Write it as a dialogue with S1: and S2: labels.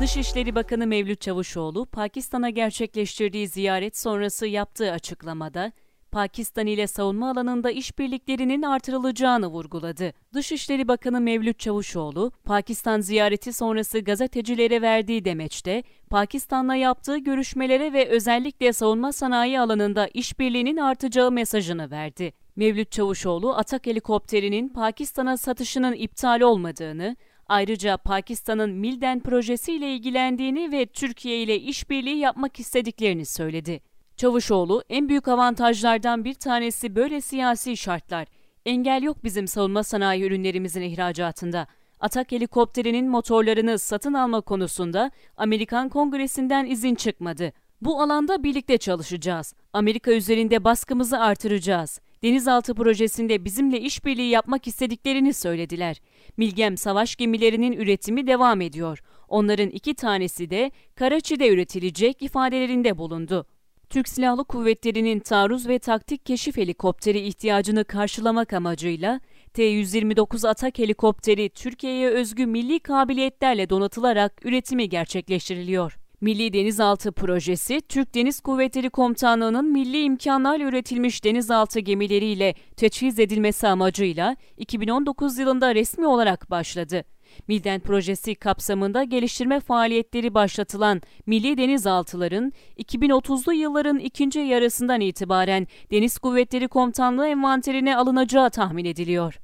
S1: Dışişleri Bakanı Mevlüt Çavuşoğlu, Pakistan'a gerçekleştirdiği ziyaret sonrası yaptığı açıklamada, Pakistan ile savunma alanında işbirliklerinin artırılacağını vurguladı. Dışişleri Bakanı Mevlüt Çavuşoğlu, Pakistan ziyareti sonrası gazetecilere verdiği demeçte, Pakistan'la yaptığı görüşmelere ve özellikle savunma sanayi alanında işbirliğinin artacağı mesajını verdi. Mevlüt Çavuşoğlu, Atak helikopterinin Pakistan'a satışının iptal olmadığını, Ayrıca Pakistan'ın Milden projesiyle ilgilendiğini ve Türkiye ile işbirliği yapmak istediklerini söyledi. Çavuşoğlu, en büyük avantajlardan bir tanesi böyle siyasi şartlar. Engel yok bizim savunma sanayi ürünlerimizin ihracatında. Atak helikopterinin motorlarını satın alma konusunda Amerikan Kongresi'nden izin çıkmadı. Bu alanda birlikte çalışacağız. Amerika üzerinde baskımızı artıracağız. Denizaltı projesinde bizimle işbirliği yapmak istediklerini söylediler. Milgem savaş gemilerinin üretimi devam ediyor. Onların iki tanesi de Karaçi'de üretilecek ifadelerinde bulundu. Türk Silahlı Kuvvetleri'nin taarruz ve taktik keşif helikopteri ihtiyacını karşılamak amacıyla T-129 Atak helikopteri Türkiye'ye özgü milli kabiliyetlerle donatılarak üretimi gerçekleştiriliyor. Milli Denizaltı Projesi, Türk Deniz Kuvvetleri Komutanlığı'nın milli imkanlarla üretilmiş denizaltı gemileriyle teçhiz edilmesi amacıyla 2019 yılında resmi olarak başladı. Milden projesi kapsamında geliştirme faaliyetleri başlatılan milli denizaltıların 2030'lu yılların ikinci yarısından itibaren Deniz Kuvvetleri Komutanlığı envanterine alınacağı tahmin ediliyor.